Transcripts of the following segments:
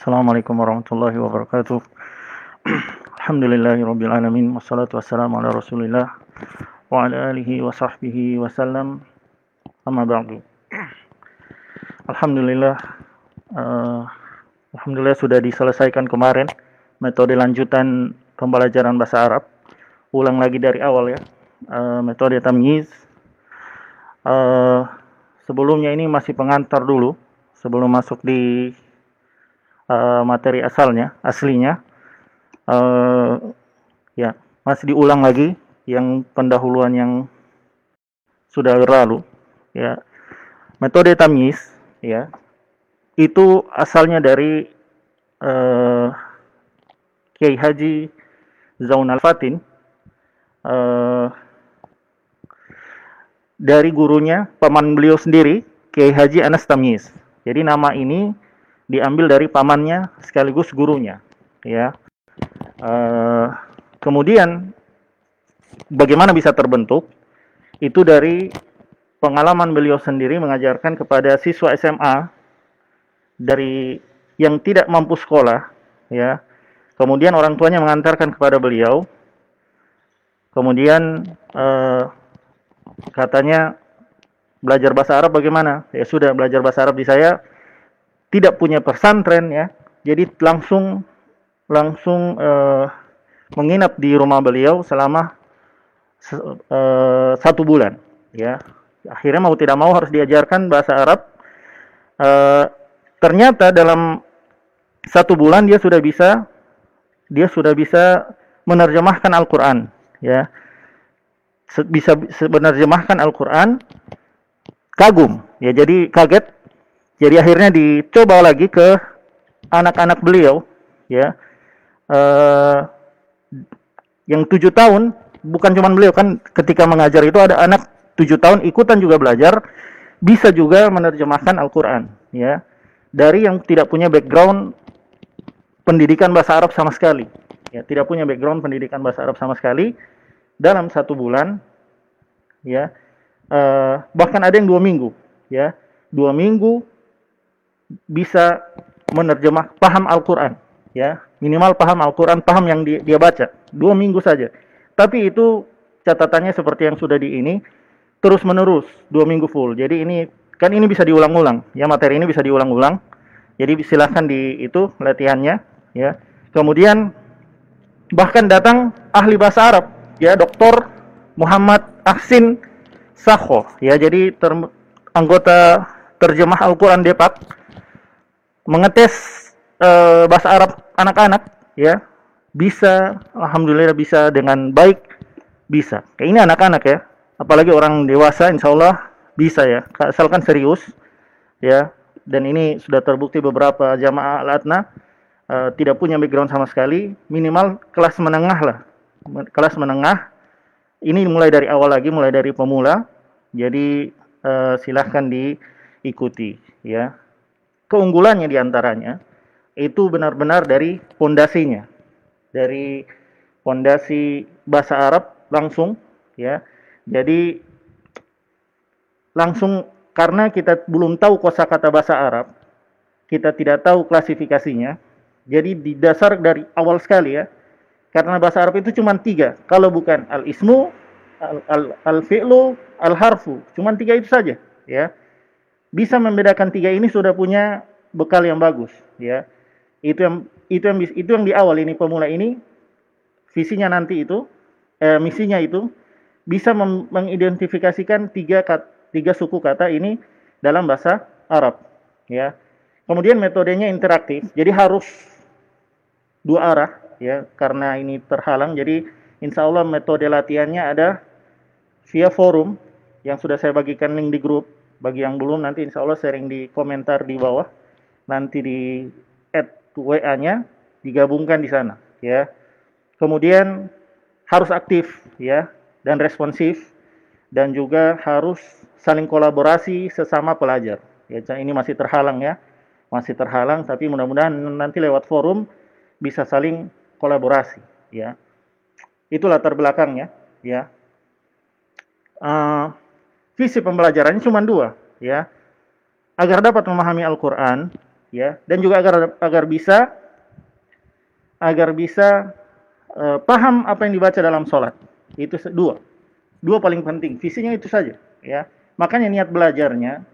Assalamualaikum warahmatullahi wabarakatuh. Alhamdulillahirabbil alamin wassalatu wassalamu ala Rasulillah wa ala alihi wa sahbihi wasallam. Amma ba'du. Alhamdulillah uh, Alhamdulillah sudah diselesaikan kemarin metode lanjutan pembelajaran bahasa Arab. Ulang lagi dari awal ya. Uh, metode tamyiz. Uh, sebelumnya ini masih pengantar dulu sebelum masuk di uh, materi asalnya, aslinya. Uh, ya, masih diulang lagi yang pendahuluan yang sudah berlalu. Ya, metode tamyiz, ya, itu asalnya dari uh, Kiai Haji Zaun Al Fatin. Uh, dari gurunya, paman beliau sendiri, Kiai Haji Anas Tamyiz. Jadi nama ini diambil dari pamannya sekaligus gurunya ya. Uh, kemudian bagaimana bisa terbentuk? Itu dari pengalaman beliau sendiri mengajarkan kepada siswa SMA dari yang tidak mampu sekolah ya. Kemudian orang tuanya mengantarkan kepada beliau. Kemudian uh, katanya belajar bahasa Arab bagaimana? Ya sudah belajar bahasa Arab di saya tidak punya pesantren ya, jadi langsung langsung uh, menginap di rumah beliau selama uh, satu bulan ya. Akhirnya mau tidak mau harus diajarkan bahasa Arab. Uh, ternyata dalam satu bulan dia sudah bisa dia sudah bisa menerjemahkan Al-Quran ya bisa menerjemahkan Al-Quran kagum ya jadi kaget jadi akhirnya dicoba lagi ke anak-anak beliau, ya, uh, yang tujuh tahun, bukan cuma beliau kan, ketika mengajar itu ada anak tujuh tahun ikutan juga belajar, bisa juga menerjemahkan Al-Quran, ya, dari yang tidak punya background pendidikan bahasa Arab sama sekali, ya, tidak punya background pendidikan bahasa Arab sama sekali, dalam satu bulan, ya, uh, bahkan ada yang dua minggu, ya, dua minggu bisa menerjemah paham Al-Quran ya. Minimal paham Al-Quran paham yang dia, dia baca. Dua minggu saja. Tapi itu catatannya seperti yang sudah di ini terus menerus dua minggu full. Jadi ini kan ini bisa diulang-ulang. Ya materi ini bisa diulang-ulang. Jadi silahkan di itu latihannya ya. Kemudian bahkan datang ahli bahasa Arab ya doktor Muhammad Ahsin Sakho ya. Jadi ter, anggota terjemah Al-Quran Depak mengetes uh, bahasa Arab anak-anak ya. Bisa alhamdulillah bisa dengan baik bisa. Kayak ini anak-anak ya. Apalagi orang dewasa insya Allah bisa ya. Asalkan serius ya. Dan ini sudah terbukti beberapa jamaah al-adna uh, tidak punya background sama sekali. Minimal kelas menengah lah. Kelas menengah. Ini mulai dari awal lagi mulai dari pemula. Jadi uh, silahkan diikuti ya keunggulannya di antaranya itu benar-benar dari fondasinya, dari fondasi bahasa Arab langsung, ya. Jadi langsung karena kita belum tahu kosakata bahasa Arab, kita tidak tahu klasifikasinya. Jadi di dasar dari awal sekali ya, karena bahasa Arab itu cuma tiga, kalau bukan al-ismu, al-fi'lu, al al-harfu, cuma tiga itu saja, ya bisa membedakan tiga ini sudah punya bekal yang bagus ya. Itu yang itu yang itu yang di awal ini pemula ini visinya nanti itu eh, misinya itu bisa mengidentifikasikan tiga tiga suku kata ini dalam bahasa Arab ya. Kemudian metodenya interaktif jadi harus dua arah ya karena ini terhalang. Jadi insya Allah metode latihannya ada via forum yang sudah saya bagikan link di grup bagi yang belum nanti insya Allah sharing di komentar di bawah. Nanti di add WA-nya digabungkan di sana ya. Kemudian harus aktif ya dan responsif dan juga harus saling kolaborasi sesama pelajar. Ya, ini masih terhalang ya. Masih terhalang tapi mudah-mudahan nanti lewat forum bisa saling kolaborasi ya. Itu latar belakangnya ya. Uh, visi pembelajarannya cuma dua, ya. Agar dapat memahami Al-Quran, ya. Dan juga agar agar bisa agar bisa uh, paham apa yang dibaca dalam sholat. Itu dua. Dua paling penting. Visinya itu saja ya. Makanya niat belajarnya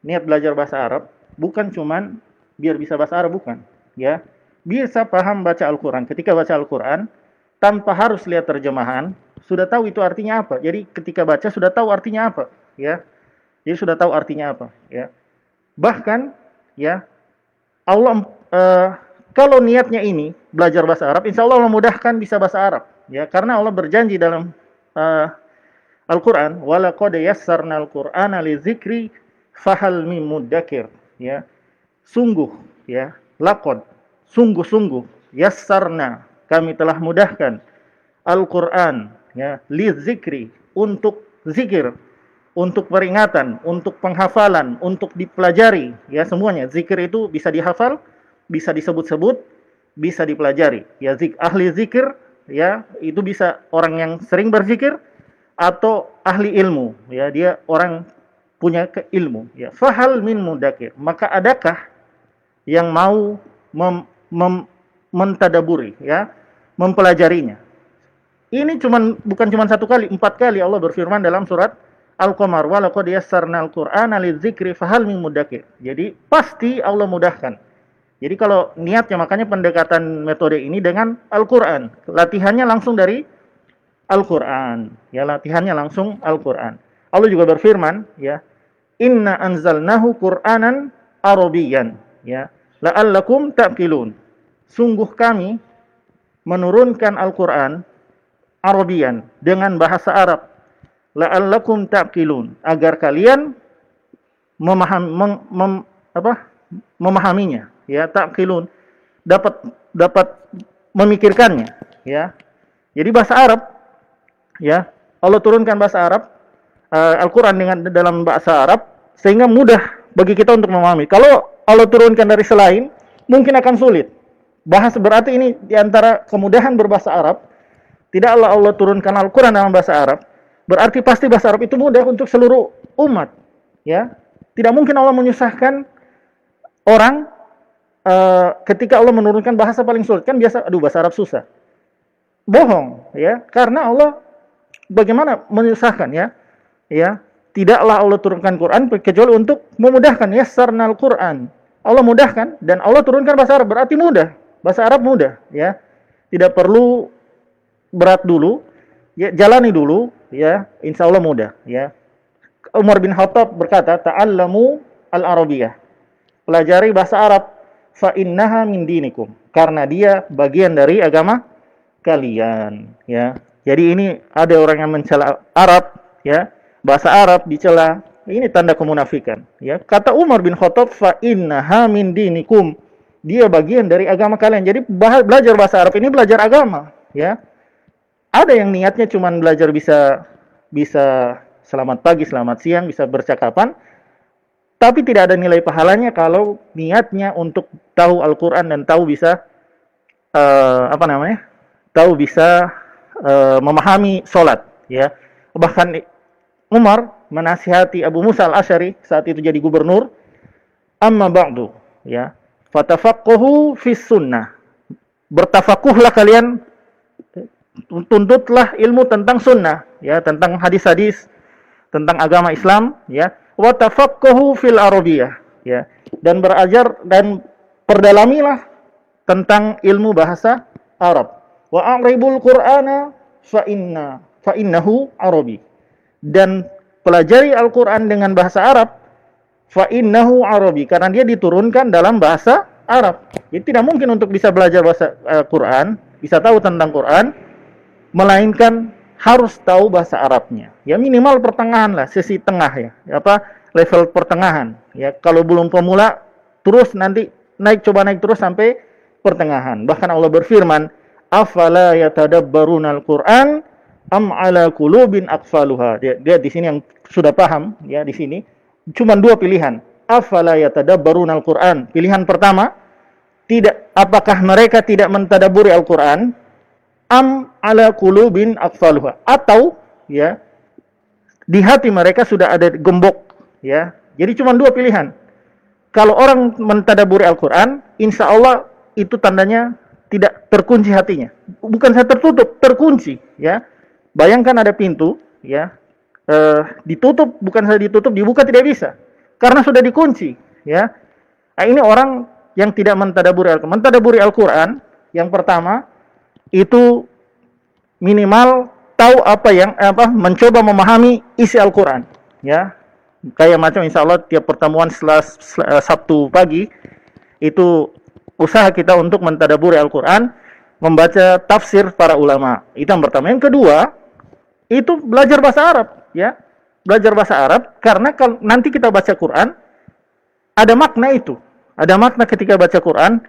niat belajar bahasa Arab bukan cuman biar bisa bahasa Arab bukan ya. Bisa paham baca Al-Quran. Ketika baca Al-Quran tanpa harus lihat terjemahan sudah tahu itu artinya apa jadi ketika baca sudah tahu artinya apa ya jadi sudah tahu artinya apa ya bahkan ya Allah uh, kalau niatnya ini belajar bahasa Arab, insya Allah Allah mudahkan bisa bahasa Arab. Ya, karena Allah berjanji dalam uh, Al-Quran, walaqad yassarna al-Qur'ana li dzikri fahal mim. Ya, sungguh, ya, lakod, sungguh-sungguh, yassarna, kami telah mudahkan Al-Quran, ya, li dzikri, untuk zikir, untuk peringatan, untuk penghafalan, untuk dipelajari, ya semuanya. Zikir itu bisa dihafal, bisa disebut-sebut, bisa dipelajari. Ya zik ahli zikir, ya itu bisa orang yang sering berzikir atau ahli ilmu, ya dia orang punya keilmu. Ya fahal min mudakir. Maka adakah yang mau mem, mem, mentadaburi, ya mempelajarinya? Ini cuman bukan cuma satu kali, empat kali Allah berfirman dalam surat Al-Qamar wa laqad yassarna al-Qur'ana lidzikri fahal min mudakkir. Jadi pasti Allah mudahkan. Jadi kalau niatnya makanya pendekatan metode ini dengan Al-Qur'an. Latihannya langsung dari Al-Qur'an. Ya latihannya langsung Al-Qur'an. Allah juga berfirman ya, "Inna anzalnahu Qur'anan Arabiyyan." Ya, la'allakum ta'qilun. Sungguh kami menurunkan Al-Qur'an Arabian dengan bahasa Arab. La'allakum taqilun. Agar kalian memaham mem, mem, apa? Memahaminya ya taqilun. Dapat dapat memikirkannya ya. Jadi bahasa Arab ya Allah turunkan bahasa Arab uh, Al-Qur'an dengan dalam bahasa Arab sehingga mudah bagi kita untuk memahami. Kalau Allah turunkan dari selain mungkin akan sulit bahasa berarti ini di antara kemudahan berbahasa Arab tidak Allah Allah turunkan Al-Quran dalam bahasa Arab Berarti pasti bahasa Arab itu mudah untuk seluruh umat, ya. Tidak mungkin Allah menyusahkan orang uh, ketika Allah menurunkan bahasa paling sulit. Kan biasa, aduh bahasa Arab susah. Bohong, ya. Karena Allah bagaimana menyusahkan, ya. Ya, tidaklah Allah turunkan Quran kecuali untuk memudahkan ya sarnal Quran. Allah mudahkan dan Allah turunkan bahasa Arab berarti mudah. Bahasa Arab mudah, ya. Tidak perlu berat dulu, ya jalani dulu ya. Insya Allah mudah ya. Umar bin Khattab berkata ta'allamu al-arabiyah pelajari bahasa Arab. Fa innaha min dinikum. Karena dia bagian dari agama kalian ya. Jadi ini ada orang yang mencela Arab ya. Bahasa Arab dicela. Ini tanda kemunafikan ya. Kata Umar bin Khattab fa innaha min dinikum dia bagian dari agama kalian. Jadi belajar bahasa Arab ini belajar agama ya. Ada yang niatnya cuma belajar bisa bisa selamat pagi, selamat siang, bisa bercakapan, tapi tidak ada nilai pahalanya kalau niatnya untuk tahu Al-Quran dan tahu bisa uh, apa namanya, tahu bisa uh, memahami sholat, ya. Bahkan Umar menasihati Abu Musa al Ashari saat itu jadi gubernur, amma ba'du, ya, fatafaqquhu fis sunnah. Bertafakuhlah kalian tuntutlah ilmu tentang sunnah, ya, tentang hadis-hadis, tentang agama Islam, ya. Wa tafaqquhu fil arabiyah, ya. Dan belajar dan perdalamilah tentang ilmu bahasa Arab. Wa a'ribul Qur'ana fa inna fa innahu arabi. Dan pelajari Al-Qur'an dengan bahasa Arab fa innahu arabi karena dia diturunkan dalam bahasa Arab. Jadi tidak mungkin untuk bisa belajar bahasa Al-Qur'an, bisa tahu tentang Quran melainkan harus tahu bahasa Arabnya. Ya minimal pertengahan lah, sisi tengah ya. Apa level pertengahan. Ya kalau belum pemula terus nanti naik coba naik terus sampai pertengahan. Bahkan Allah berfirman, "Afala yatadabbaruna al-Qur'an am ala qulubin aqfaluha." Dia, dia di sini yang sudah paham ya di sini cuma dua pilihan. Afala yatadabbaruna al-Qur'an. Pilihan pertama, tidak apakah mereka tidak mentadaburi Al-Qur'an? am ala kulubin akfaluha atau ya di hati mereka sudah ada gembok ya jadi cuma dua pilihan kalau orang mentadaburi Al-Quran, insya Allah itu tandanya tidak terkunci hatinya. Bukan saya tertutup, terkunci. Ya, bayangkan ada pintu, ya, eh, ditutup, bukan saya ditutup, dibuka tidak bisa, karena sudah dikunci. Ya, nah, ini orang yang tidak mentadaburi Al-Quran. Mentadaburi Al-Quran, yang pertama itu minimal tahu apa yang apa mencoba memahami isi Al-Quran. Ya, kayak macam insya Allah tiap pertemuan setelah, setelah Sabtu pagi itu usaha kita untuk mentadaburi Al-Quran, membaca tafsir para ulama. Itu yang pertama. Yang kedua, itu belajar bahasa Arab, ya. Belajar bahasa Arab karena kalau nanti kita baca Quran ada makna itu. Ada makna ketika baca Quran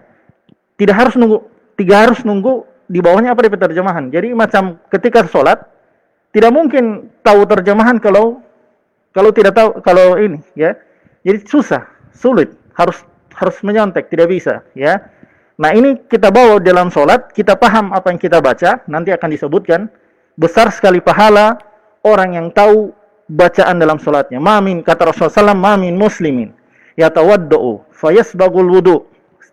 tidak harus nunggu tidak harus nunggu di bawahnya apa di terjemahan. Jadi macam ketika sholat tidak mungkin tahu terjemahan kalau kalau tidak tahu kalau ini ya. Jadi susah, sulit, harus harus menyontek, tidak bisa ya. Nah, ini kita bawa dalam sholat, kita paham apa yang kita baca, nanti akan disebutkan besar sekali pahala orang yang tahu bacaan dalam sholatnya. Mamin kata Rasulullah SAW, mamin muslimin yatawaddau fayasbagul wudu.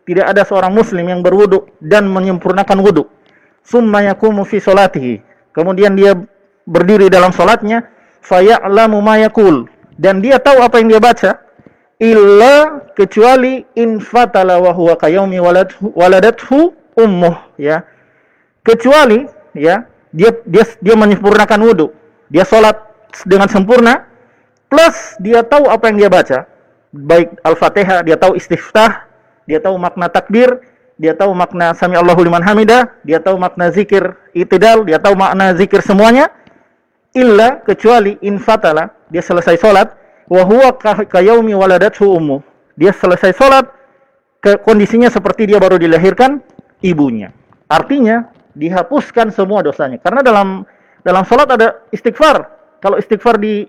Tidak ada seorang muslim yang berwudu dan menyempurnakan wudu. Summa yakumu fi sholatihi. Kemudian dia berdiri dalam sholatnya faya'lamu ma yakul dan dia tahu apa yang dia baca illa kecuali in fatala wa huwa kayaumi waladathu ummuh ya kecuali ya dia dia dia menyempurnakan wudhu dia sholat dengan sempurna plus dia tahu apa yang dia baca. Baik al-fatihah dia tahu istiftah dia tahu makna takbir dia tahu makna sami Allahu liman hamidah dia tahu makna zikir itidal dia tahu makna zikir semuanya illa kecuali in fatala dia selesai sholat wa huwa kayaumi waladathu ummu dia selesai sholat ke kondisinya seperti dia baru dilahirkan ibunya. Artinya dihapuskan semua dosanya. Karena dalam dalam sholat ada istighfar. Kalau istighfar di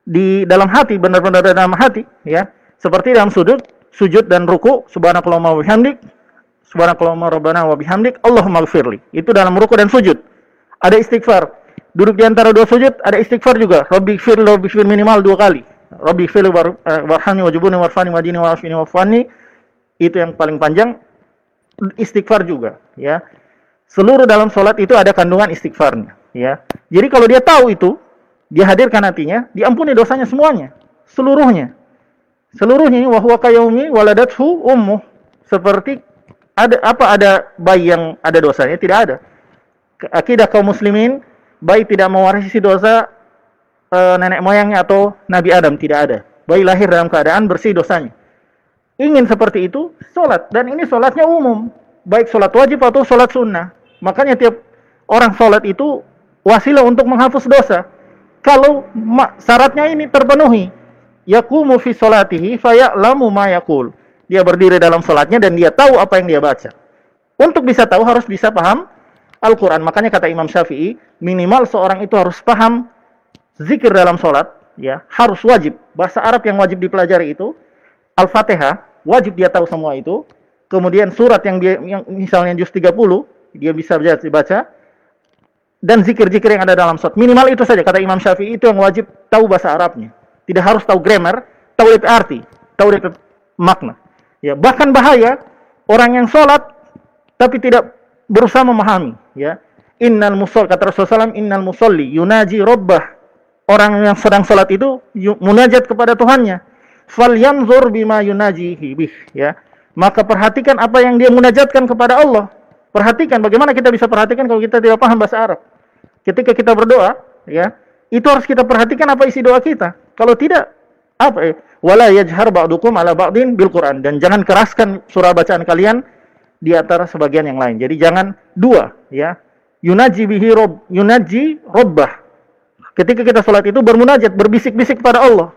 di dalam hati benar-benar dalam hati ya. Seperti dalam sujud sujud dan ruku subhanakallahumma wa bihamdik subhanakallahumma rabbana wa bihamdik Allahumma gfirli itu dalam ruku dan sujud. Ada istighfar. Duduk di antara dua sujud ada istighfar juga. Rabbi gfir Rabbi gfir minimal dua kali. Rabbi gfir eh, warhani wajibuni warfani warfini warfani itu yang paling panjang. Istighfar juga ya. Seluruh dalam sholat itu ada kandungan istighfarnya ya. Jadi kalau dia tahu itu dia hadirkan hatinya, diampuni dosanya semuanya, seluruhnya. Seluruhnya wa huwa kayaumi waladathu ummu seperti ada apa ada bayi yang ada dosanya tidak ada. Akidah kaum muslimin bayi tidak mewarisi dosa e, nenek moyangnya atau Nabi Adam tidak ada. Bayi lahir dalam keadaan bersih dosanya. Ingin seperti itu, sholat. Dan ini sholatnya umum. Baik sholat wajib atau sholat sunnah. Makanya tiap orang sholat itu wasilah untuk menghapus dosa. Kalau syaratnya ini terpenuhi. Yakumu fi sholatihi faya'lamu ma yakul. Dia berdiri dalam sholatnya dan dia tahu apa yang dia baca. Untuk bisa tahu harus bisa paham Al-Quran. Makanya kata Imam Syafi'i, minimal seorang itu harus paham zikir dalam sholat, ya harus wajib. Bahasa Arab yang wajib dipelajari itu Al-Fatihah, wajib dia tahu semua itu. Kemudian surat yang dia yang misalnya juz 30, dia bisa baca. Dan zikir-zikir yang ada dalam sholat. Minimal itu saja kata Imam Syafi'i itu yang wajib tahu bahasa Arabnya. Tidak harus tahu grammar, tahu DP arti, tahu DP makna. Ya, bahkan bahaya orang yang sholat tapi tidak berusaha memahami ya innal musol kata Rasulullah SAW innal musolli yunaji robbah orang yang sedang sholat itu munajat kepada Tuhannya fal yanzur bima yunaji bih ya maka perhatikan apa yang dia munajatkan kepada Allah perhatikan bagaimana kita bisa perhatikan kalau kita tidak paham bahasa Arab ketika kita berdoa ya itu harus kita perhatikan apa isi doa kita kalau tidak apa ya wala yajhar ba'dukum ala ba'din bil Quran dan jangan keraskan surah bacaan kalian di antara sebagian yang lain. Jadi jangan dua, ya. Yunaji bihi rob, yunaji robbah. Ketika kita sholat itu bermunajat, berbisik-bisik kepada Allah.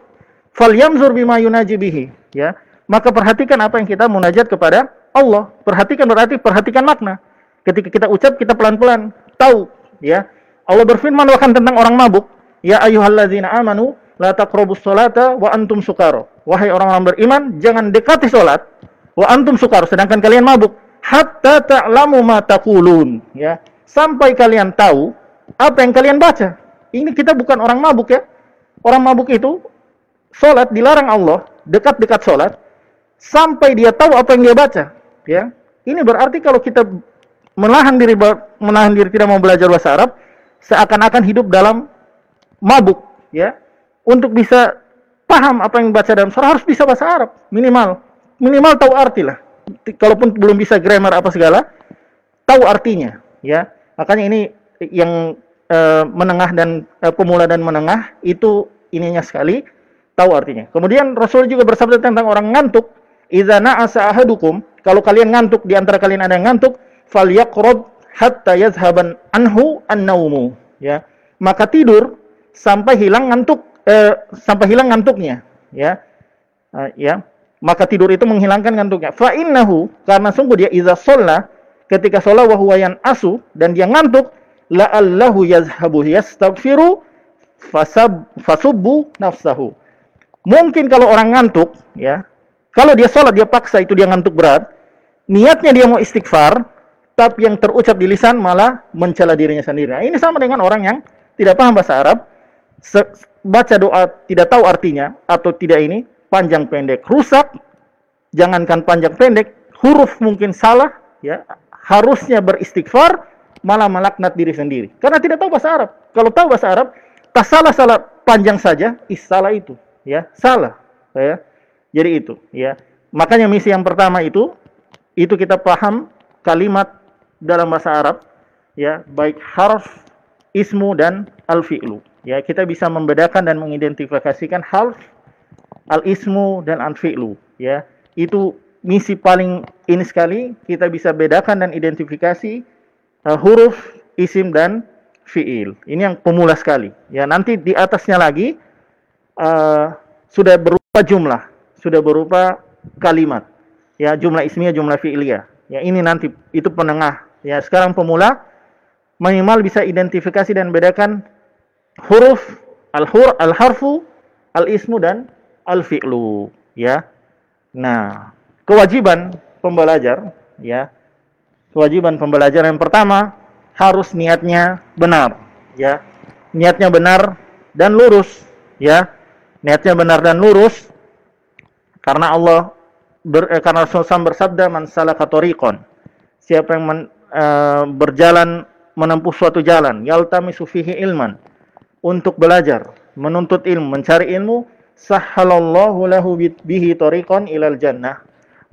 Fal yamzur bima yunaji bihi, ya. Maka perhatikan apa yang kita munajat kepada Allah. Perhatikan berarti perhatikan makna. Ketika kita ucap, kita pelan-pelan tahu, ya. Allah berfirman bahkan tentang orang mabuk, ya ayyuhalladzina amanu la taqrabus salata wa antum sukaro. Wahai orang-orang beriman, jangan dekati salat wa antum sukaro sedangkan kalian mabuk hatta ta'lamu ma taqulun ya sampai kalian tahu apa yang kalian baca ini kita bukan orang mabuk ya orang mabuk itu salat dilarang Allah dekat-dekat salat sampai dia tahu apa yang dia baca, ya. Ini berarti kalau kita menahan diri menahan diri tidak mau belajar bahasa Arab, seakan-akan hidup dalam mabuk, ya. Untuk bisa paham apa yang baca dalam surah harus bisa bahasa Arab minimal, minimal tahu arti lah. Kalaupun belum bisa grammar apa segala, tahu artinya, ya. Makanya ini yang uh, menengah dan uh, pemula dan menengah itu ininya sekali tahu artinya. Kemudian Rasul juga bersabda tentang orang ngantuk, "Idza na'asa ahadukum," kalau kalian ngantuk di antara kalian ada yang ngantuk, falyaqrab hatta yazhaban anhu an-naumu, ya. Maka tidur sampai hilang ngantuk eh, sampai hilang ngantuknya, ya. Uh, ya. Maka tidur itu menghilangkan ngantuknya. Fa innahu karena sungguh dia idza shalla ketika sholat wa huwa asu dan dia ngantuk la'allahu yazhabu yastaghfiru fasab fasubbu nafsahu. Mungkin kalau orang ngantuk ya, kalau dia sholat dia paksa itu dia ngantuk berat, niatnya dia mau istighfar, tapi yang terucap di lisan malah mencela dirinya sendiri. Nah, ini sama dengan orang yang tidak paham bahasa Arab, baca doa tidak tahu artinya atau tidak ini panjang pendek rusak, jangankan panjang pendek, huruf mungkin salah, ya harusnya beristighfar, malah melaknat diri sendiri karena tidak tahu bahasa Arab. Kalau tahu bahasa Arab, tak salah-salah panjang saja, is salah itu, ya, salah, ya. Jadi itu, ya. Makanya misi yang pertama itu itu kita paham kalimat dalam bahasa Arab, ya, baik harf, ismu dan al-fi'lu. Ya, kita bisa membedakan dan mengidentifikasikan harf, al-ismu dan al-fi'lu, ya. Itu misi paling ini sekali kita bisa bedakan dan identifikasi uh, huruf isim dan fiil. Ini yang pemula sekali. Ya nanti di atasnya lagi uh, sudah berupa jumlah, sudah berupa kalimat. Ya jumlah ismiyah, jumlah fiiliyah. Ya ini nanti itu penengah. Ya sekarang pemula minimal bisa identifikasi dan bedakan huruf al-hur al-harfu, al-ismu dan al-fi'lu. Ya. Nah, kewajiban pembelajar ya kewajiban pembelajaran yang pertama harus niatnya benar, ya. Niatnya benar dan lurus, ya. Niatnya benar dan lurus karena Allah ber, eh, karena Rasulullah bersabda man salaka tariqan. Siapa yang men, eh, berjalan menempuh suatu jalan, yaltamisu fihi ilman untuk belajar, menuntut ilmu, mencari ilmu, sahhalallahu lahu bihi tariqan ilal jannah.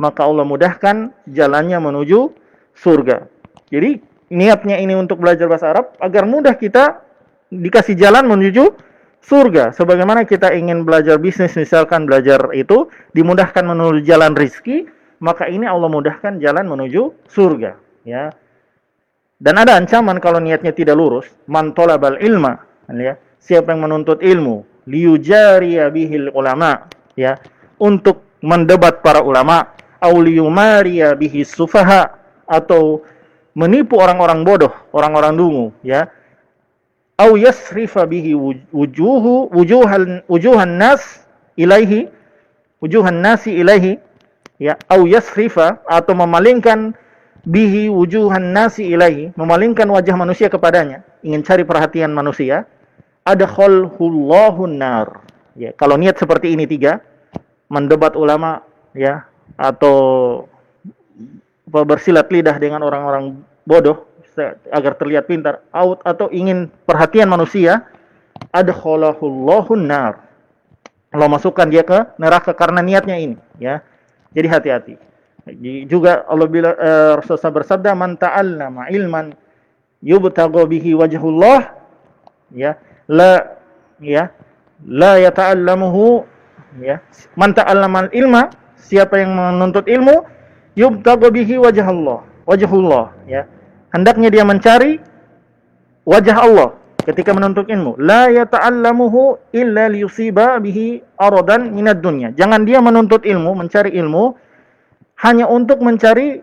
Maka Allah mudahkan jalannya menuju surga. Jadi niatnya ini untuk belajar bahasa Arab agar mudah kita dikasih jalan menuju surga. Sebagaimana kita ingin belajar bisnis misalkan belajar itu dimudahkan menuju jalan rizki, maka ini Allah mudahkan jalan menuju surga. Ya. Dan ada ancaman kalau niatnya tidak lurus, man talabal ilma, ya. Siapa yang menuntut ilmu, liyujariya bihil ulama, ya, untuk mendebat para ulama, au liyumariya bihi sufaha, atau menipu orang-orang bodoh, orang-orang dungu, ya. Au yasrifa bihi wujuhu wujuhan wujuhan nas ilaihi wujuhan nasi ilaihi ya au yasrifa atau memalingkan bihi wujuhan nasi ilaihi memalingkan wajah manusia kepadanya ingin cari perhatian manusia ada khalhullahun nar. Ya kalau niat seperti ini tiga mendebat ulama ya atau bersilat lidah dengan orang-orang bodoh agar terlihat pintar out atau ingin perhatian manusia adkhalahullahu nar. Allah masukkan dia ke neraka karena niatnya ini ya. Jadi hati-hati juga Allah bila uh, Rasulullah bersabda man ta'allama ilman yubtagha bihi wajhullah ya la ya la yata'allamuhu ya man ta'allama ilma siapa yang menuntut ilmu yubtagu bihi wajah Allah, wajhullah ya. Hendaknya dia mencari wajah Allah ketika menuntut ilmu. La yata'allamuhu illa liyusiba bihi aradan minad dunya. Jangan dia menuntut ilmu, mencari ilmu hanya untuk mencari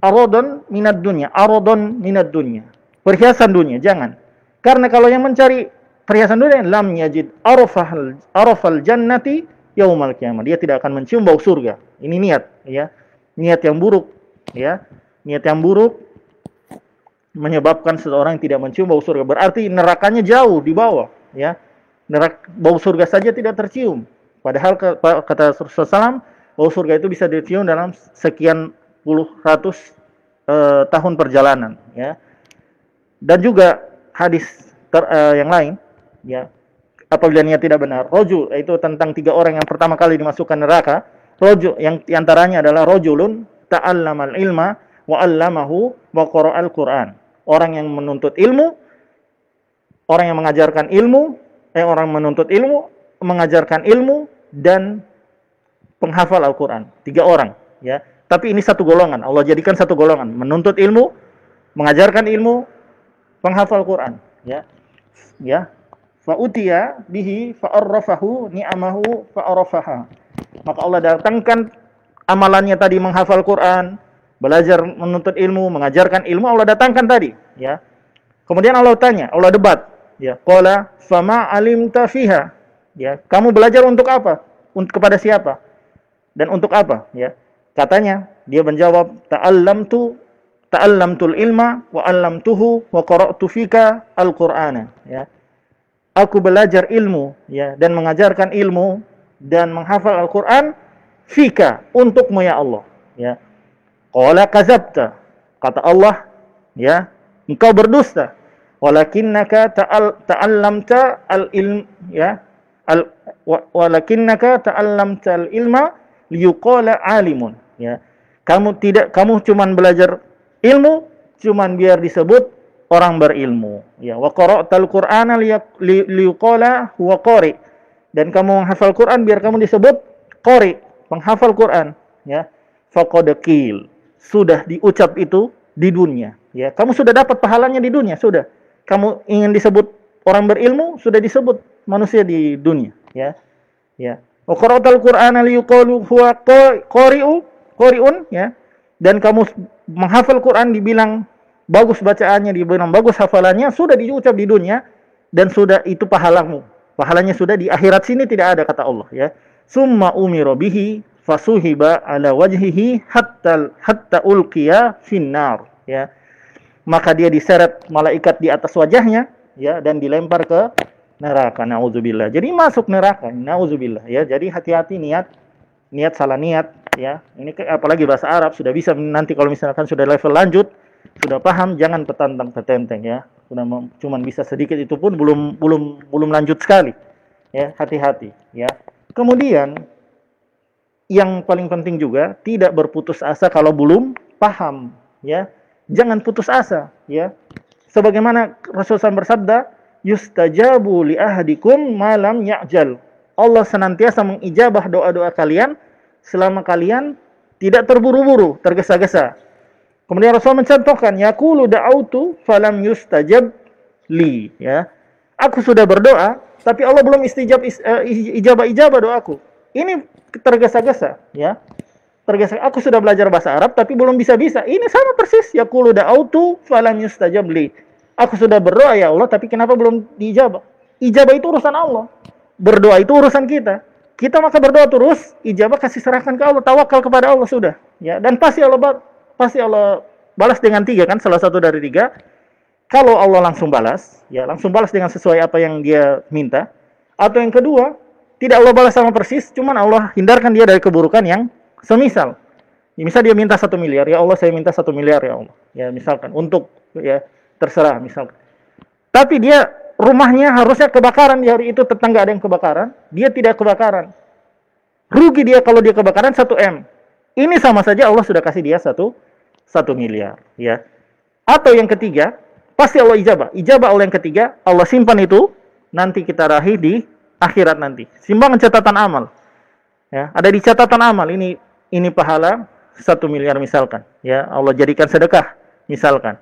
aradan minad dunya, aradan minad dunya. Perhiasan dunia, jangan. Karena kalau yang mencari perhiasan dunia lam yajid arafal arafal jannati yaumal kiamat. Dia tidak akan mencium bau surga. Ini niat, ya niat yang buruk ya niat yang buruk menyebabkan seseorang tidak mencium bau surga berarti nerakanya jauh di bawah ya nerak bau surga saja tidak tercium padahal kata Rasulullah bahwa surga itu bisa dicium dalam sekian puluh ratus uh, tahun perjalanan ya. Dan juga hadis ter, uh, yang lain ya. Apabila niat tidak benar. Roju itu tentang tiga orang yang pertama kali dimasukkan neraka. Roju yang di antaranya adalah rojulun ta'allamal ilma wa 'allamahu wa qara'al Qur'an. Orang yang menuntut ilmu orang yang mengajarkan ilmu eh orang menuntut ilmu mengajarkan ilmu dan penghafal Al-Quran. Tiga orang, ya. Tapi ini satu golongan. Allah jadikan satu golongan. Menuntut ilmu, mengajarkan ilmu, penghafal Quran, ya. Ya. Fa'utiya bihi fa'arrafahu ni'amahu fa'arrafaha. Maka Allah datangkan amalannya tadi menghafal Quran, belajar menuntut ilmu, mengajarkan ilmu Allah datangkan tadi, ya. Kemudian Allah tanya, Allah debat, ya. Qala fama alimta fiha? Ya, kamu belajar untuk apa? Untuk kepada siapa? Dan untuk apa? Ya. Katanya dia menjawab ta'allamtu ta'allamtul ilma wa 'allamtuhu wa qara'tu fika al-qur'ana. Ya. Aku belajar ilmu ya dan mengajarkan ilmu dan menghafal Al-Qur'an fika untukmu ya Allah. Ya. Qala kazabta kata Allah ya engkau berdusta. Walakinnaka ta'allamta al-ilm ya al walakinnaka ta'allamta al-ilma liyuqala alimun ya. Kamu tidak kamu cuman belajar ilmu cuman biar disebut orang berilmu ya. Wa qara'tal qur'ana liyuqala huwa qari. Dan kamu menghafal Quran biar kamu disebut qari penghafal Quran ya. Faqad sudah diucap itu di dunia ya. Kamu sudah dapat pahalanya di dunia sudah. Kamu ingin disebut orang berilmu sudah disebut manusia di dunia ya. Ya Wa qara'tal Qur'ana liyuqalu huwa qari'u qari'un ya. Dan kamu menghafal Quran dibilang bagus bacaannya, dibilang bagus hafalannya, sudah diucap di dunia dan sudah itu pahalamu. Pahalanya sudah di akhirat sini tidak ada kata Allah ya. Summa umira bihi fasuhiba ala wajhihi hatta hatta ulqiya finnar ya. Maka dia diseret malaikat di atas wajahnya ya dan dilempar ke neraka naudzubillah. Jadi masuk neraka naudzubillah ya. Jadi hati-hati niat niat salah niat ya. Ini apalagi bahasa Arab sudah bisa nanti kalau misalkan sudah level lanjut sudah paham jangan petantang petenteng ya. Sudah cuman bisa sedikit itu pun belum belum belum lanjut sekali ya. Hati-hati ya. Kemudian yang paling penting juga tidak berputus asa kalau belum paham ya. Jangan putus asa ya. Sebagaimana Rasulullah bersabda yustajabu li ahadikum malam ya'jal. Allah senantiasa mengijabah doa-doa kalian selama kalian tidak terburu-buru, tergesa-gesa. Kemudian Rasul mencontohkan, yaqulu da'autu falam yustajab li, ya. Aku sudah berdoa, tapi Allah belum istijab uh, ijabah-ijabah doaku. Ini tergesa-gesa, ya. Tergesa. Aku sudah belajar bahasa Arab tapi belum bisa-bisa. Ini sama persis, yaqulu da'autu falam yustajab li. Aku sudah berdoa ya Allah, tapi kenapa belum diijabah? Ijabah itu urusan Allah. Berdoa itu urusan kita. Kita maka berdoa terus, ijabah kasih serahkan ke Allah, tawakal kepada Allah sudah. Ya, dan pasti Allah pasti Allah balas dengan tiga kan, salah satu dari tiga. Kalau Allah langsung balas, ya langsung balas dengan sesuai apa yang dia minta. Atau yang kedua, tidak Allah balas sama persis, cuman Allah hindarkan dia dari keburukan yang semisal. Ya, misal dia minta satu miliar, ya Allah saya minta satu miliar ya Allah. Ya misalkan untuk ya terserah misalkan. Tapi dia rumahnya harusnya kebakaran di hari itu tetangga ada yang kebakaran, dia tidak kebakaran. Rugi dia kalau dia kebakaran 1 M. Ini sama saja Allah sudah kasih dia satu satu miliar, ya. Atau yang ketiga, pasti Allah ijabah. Ijabah Allah yang ketiga, Allah simpan itu nanti kita rahi di akhirat nanti. Simpangan catatan amal. Ya, ada di catatan amal ini ini pahala satu miliar misalkan. Ya, Allah jadikan sedekah misalkan.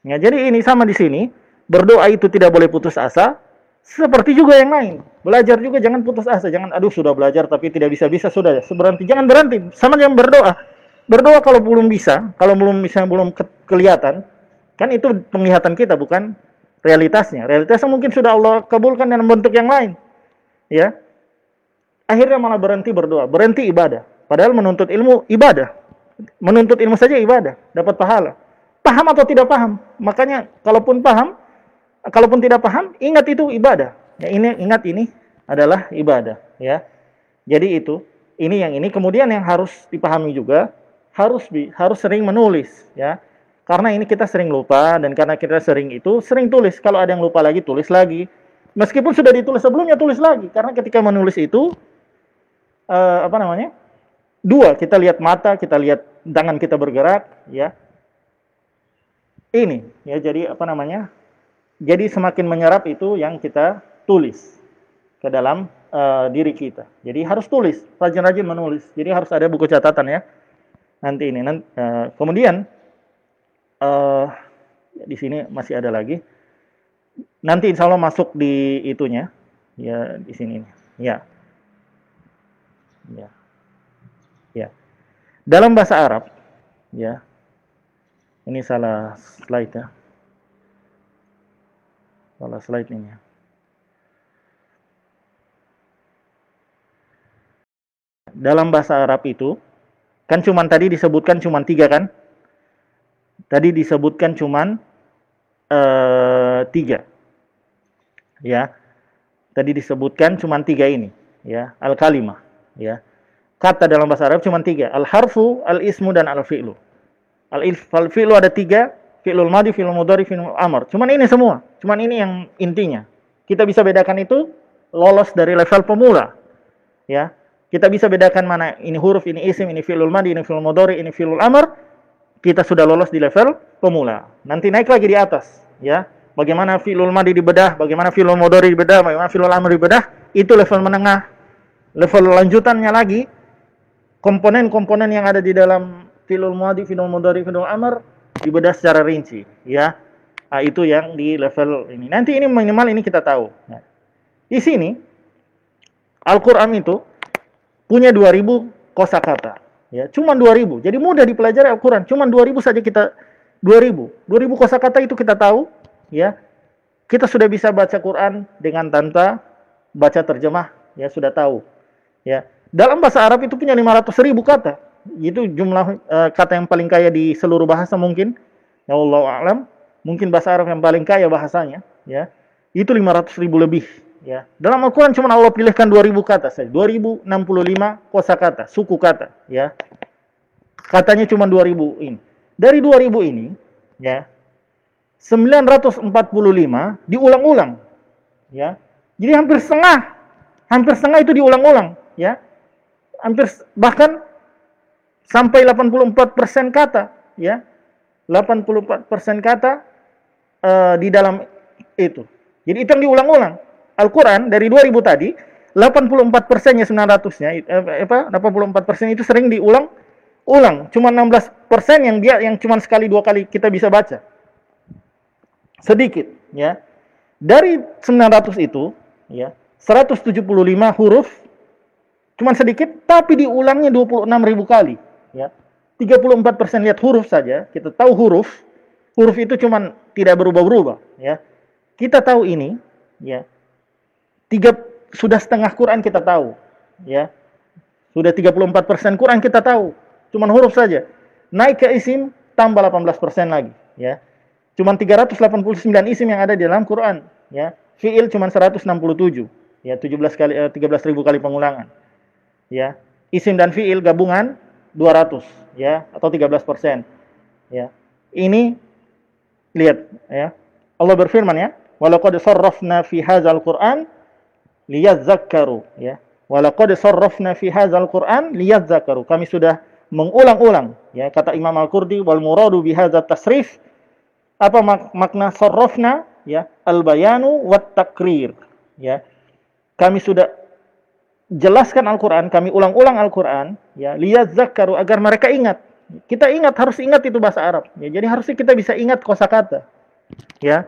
Ya, jadi ini sama di sini, berdoa itu tidak boleh putus asa, seperti juga yang lain. Belajar juga jangan putus asa, jangan aduh sudah belajar tapi tidak bisa-bisa sudah ya, berhenti. Jangan berhenti, sama dengan berdoa. Berdoa kalau belum bisa, kalau belum bisa belum ke kelihatan, kan itu penglihatan kita bukan realitasnya. Realitasnya mungkin sudah Allah kabulkan dalam bentuk yang lain. Ya. Akhirnya malah berhenti berdoa, berhenti ibadah. Padahal menuntut ilmu ibadah. Menuntut ilmu saja ibadah, dapat pahala paham atau tidak paham. Makanya kalaupun paham, kalaupun tidak paham, ingat itu ibadah. Ya ini ingat ini adalah ibadah, ya. Jadi itu Ini yang ini kemudian yang harus dipahami juga harus harus sering menulis ya. Karena ini kita sering lupa dan karena kita sering itu sering tulis. Kalau ada yang lupa lagi tulis lagi. Meskipun sudah ditulis sebelumnya tulis lagi karena ketika menulis itu uh, apa namanya? Dua, kita lihat mata, kita lihat tangan kita bergerak ya. Ini ya jadi apa namanya? Jadi semakin menyerap itu yang kita tulis ke dalam uh, diri kita. Jadi harus tulis, rajin-rajin menulis. Jadi harus ada buku catatan ya. Nanti ini nanti, uh, kemudian uh, di sini masih ada lagi. Nanti insya Allah masuk di itunya, ya di sini, ya, ya, ya. Dalam bahasa Arab, ya, ini salah slide ya, salah slide ini. Ya. Dalam bahasa Arab itu, kan cuman tadi disebutkan cuman tiga kan? Tadi disebutkan cuman uh, tiga ya tadi disebutkan cuma tiga ini ya al kalimah ya kata dalam bahasa Arab cuma tiga al harfu al ismu dan al fi'lu al, al fi'lu ada tiga fi'lul madi fi'lul mudhari fi'lul amr. Cuman ini semua cuman ini yang intinya. Kita bisa bedakan itu lolos dari level pemula ya. Kita bisa bedakan mana ini huruf ini isim ini fi'lul madi ini fi'lul mudhari ini fi'lul amr. Kita sudah lolos di level pemula. Nanti naik lagi di atas ya. Bagaimana fi'lul madi dibedah, bagaimana fi'lul mudhari dibedah, bagaimana fi'lul amr dibedah, itu level menengah. Level lanjutannya lagi komponen-komponen yang ada di dalam fi'lul madi, fi'lul mudhari, fi'lul amr dibedah secara rinci, ya. Nah, itu yang di level ini. Nanti ini minimal ini kita tahu. Nah, di sini Al-Qur'an itu punya 2000 kosakata. Ya, cuma 2000. Jadi mudah dipelajari Al-Qur'an. Cuma 2000 saja kita 2000. 2000 kosakata itu kita tahu, ya kita sudah bisa baca Quran dengan tanpa baca terjemah ya sudah tahu ya dalam bahasa Arab itu punya 500 ribu kata itu jumlah uh, kata yang paling kaya di seluruh bahasa mungkin ya Allah alam mungkin bahasa Arab yang paling kaya bahasanya ya itu 500 ribu lebih ya dalam Al-Quran cuma Allah pilihkan 2000 kata saja 2065 kosa kata suku kata ya katanya cuma 2000 ini dari 2000 ini ya 945 diulang-ulang. Ya. Jadi hampir setengah. Hampir setengah itu diulang-ulang, ya. Hampir bahkan sampai 84% kata, ya. 84% kata uh, di dalam itu. Jadi itu yang diulang-ulang. Al-Qur'an dari 2000 tadi 84 persennya 900-nya eh, apa 84 persen itu sering diulang ulang. Cuma 16 persen yang dia yang cuma sekali dua kali kita bisa baca sedikit ya. Dari 900 itu ya, 175 huruf cuman sedikit tapi diulangnya 26 ribu kali ya. 34% lihat huruf saja, kita tahu huruf. Huruf itu cuman tidak berubah-ubah ya. Kita tahu ini ya. Tiga sudah setengah Quran kita tahu ya. Sudah 34% Quran kita tahu. Cuman huruf saja. Naik ke isim tambah 18% lagi ya. Cuma 389 isim yang ada di dalam Quran, ya. Fiil cuma 167, ya 17 kali eh, 13 ribu kali pengulangan. Ya. Isim dan fiil gabungan 200, ya, atau 13 persen. Ya. Ini lihat, ya. Allah berfirman ya, walaqad sarrafna fi hadzal Qur'an liyadzakkaru, ya. Walaqad sarrafna fi hadzal Qur'an liyadzakkaru. Kami sudah mengulang-ulang, ya, kata Imam Al-Qurdi wal muradu bi hadzal tasrif apa mak makna sorrofna ya al bayanu wat takrir ya kami sudah jelaskan Al-Qur'an kami ulang-ulang Al-Qur'an ya lihat zakaru agar mereka ingat. Kita ingat harus ingat itu bahasa Arab. Ya jadi harusnya kita bisa ingat kosakata ya.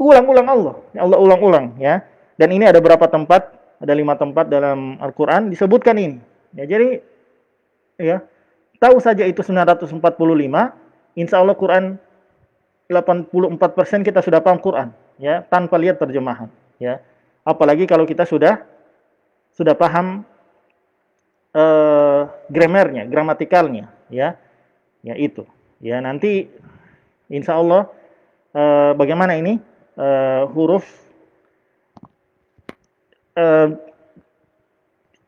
Ulang-ulang Allah. Ya Allah ulang-ulang ya. Dan ini ada berapa tempat? Ada lima tempat dalam Al-Qur'an disebutkan ini. Ya jadi ya tahu saja itu 945 insya Allah Quran 84% kita sudah paham Quran ya tanpa lihat terjemahan ya. Apalagi kalau kita sudah sudah paham uh, grammarnya gramatikalnya ya. Ya itu. Ya nanti insya Allah uh, bagaimana ini? Uh, huruf uh,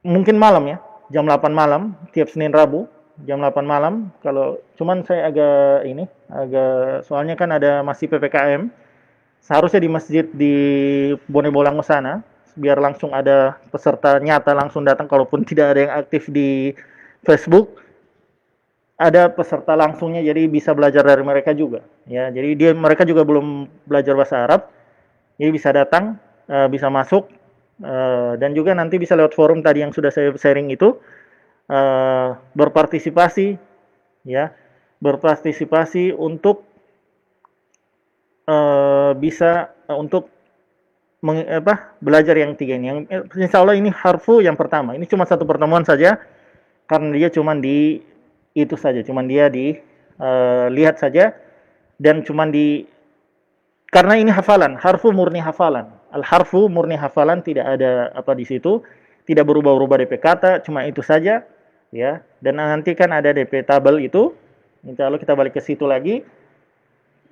mungkin malam ya jam 8 malam tiap Senin Rabu jam 8 malam. Kalau cuman saya agak ini agak soalnya kan ada masih PPKM seharusnya di masjid di Bone Bolango sana biar langsung ada peserta nyata langsung datang kalaupun tidak ada yang aktif di Facebook ada peserta langsungnya jadi bisa belajar dari mereka juga ya. Jadi dia mereka juga belum belajar bahasa Arab jadi bisa datang uh, bisa masuk uh, dan juga nanti bisa lewat forum tadi yang sudah saya sharing itu uh, berpartisipasi ya. Berpartisipasi untuk uh, bisa uh, untuk meng, apa belajar yang tiga ini. Yang insya Allah ini harfu yang pertama. Ini cuma satu pertemuan saja karena dia cuma di itu saja. Cuman dia di uh, lihat saja dan cuman di karena ini hafalan. Harfu murni hafalan. Al harfu murni hafalan tidak ada apa di situ. Tidak berubah-ubah DP kata cuma itu saja ya. Dan nanti kan ada DP tabel itu. Insya Allah kita balik ke situ lagi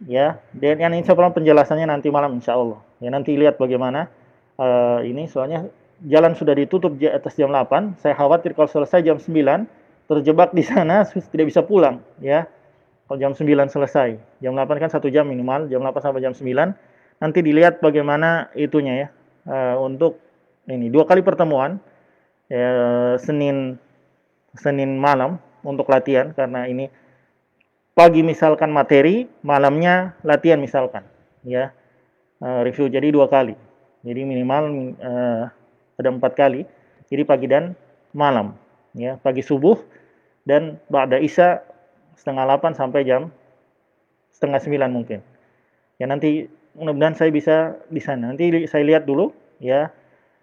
ya. Dan yang insya Allah penjelasannya nanti malam insya Allah ya nanti lihat bagaimana. Uh, ini soalnya jalan sudah ditutup di atas jam 8 saya khawatir kalau selesai jam 9 terjebak di sana tidak bisa pulang ya. Kalau jam 9 selesai. Jam 8 kan satu jam minimal jam 8 sampai jam 9 nanti dilihat bagaimana itunya ya. Uh, untuk ini dua kali pertemuan ya, Senin Senin malam untuk latihan karena ini pagi misalkan materi malamnya latihan misalkan ya uh, review jadi dua kali jadi minimal uh, ada empat kali jadi pagi dan malam ya pagi subuh dan ba'da isya setengah 8 sampai jam setengah 9 mungkin. Ya nanti mudah-mudahan saya bisa di sana. Nanti saya lihat dulu ya.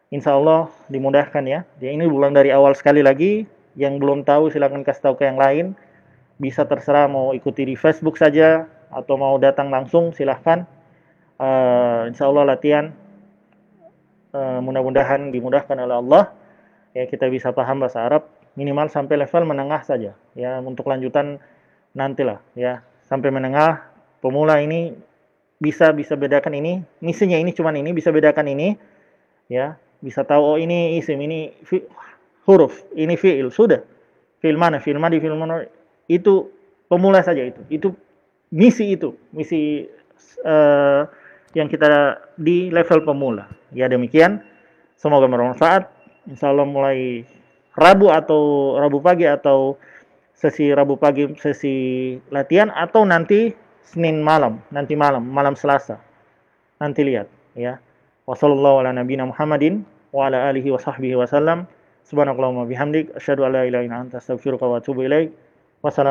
Insya Allah dimudahkan ya. ya. Ini bulan dari awal sekali lagi. Yang belum tahu silahkan kasih tahu ke yang lain. Bisa terserah mau ikuti di Facebook saja atau mau datang langsung silahkan. Uh, insya Allah latihan uh, mudah-mudahan dimudahkan oleh Allah. Ya kita bisa paham bahasa Arab minimal sampai level menengah saja. Ya untuk lanjutan nantilah ya. Sampai menengah pemula ini bisa bisa bedakan ini misinya ini cuman ini bisa bedakan ini. Ya bisa tahu oh ini isim ini fi, huruf ini fiil sudah. Fiil mana? Fiil mana di fiil mana? Itu pemula saja itu. Itu misi itu misi uh, yang kita di level pemula ya demikian semoga bermanfaat insya Allah mulai Rabu atau Rabu pagi atau sesi Rabu pagi sesi latihan atau nanti Senin malam, nanti malam, malam Selasa. Nanti lihat ya. Wassallallahu ala nabiyina Muhammadin wa ala alihi wa sahbihi wasallam. Subhanakallahumma bihamdik asyhadu an la ilaha illa anta astaghfiruka wa atubu ilaik. Wassalamu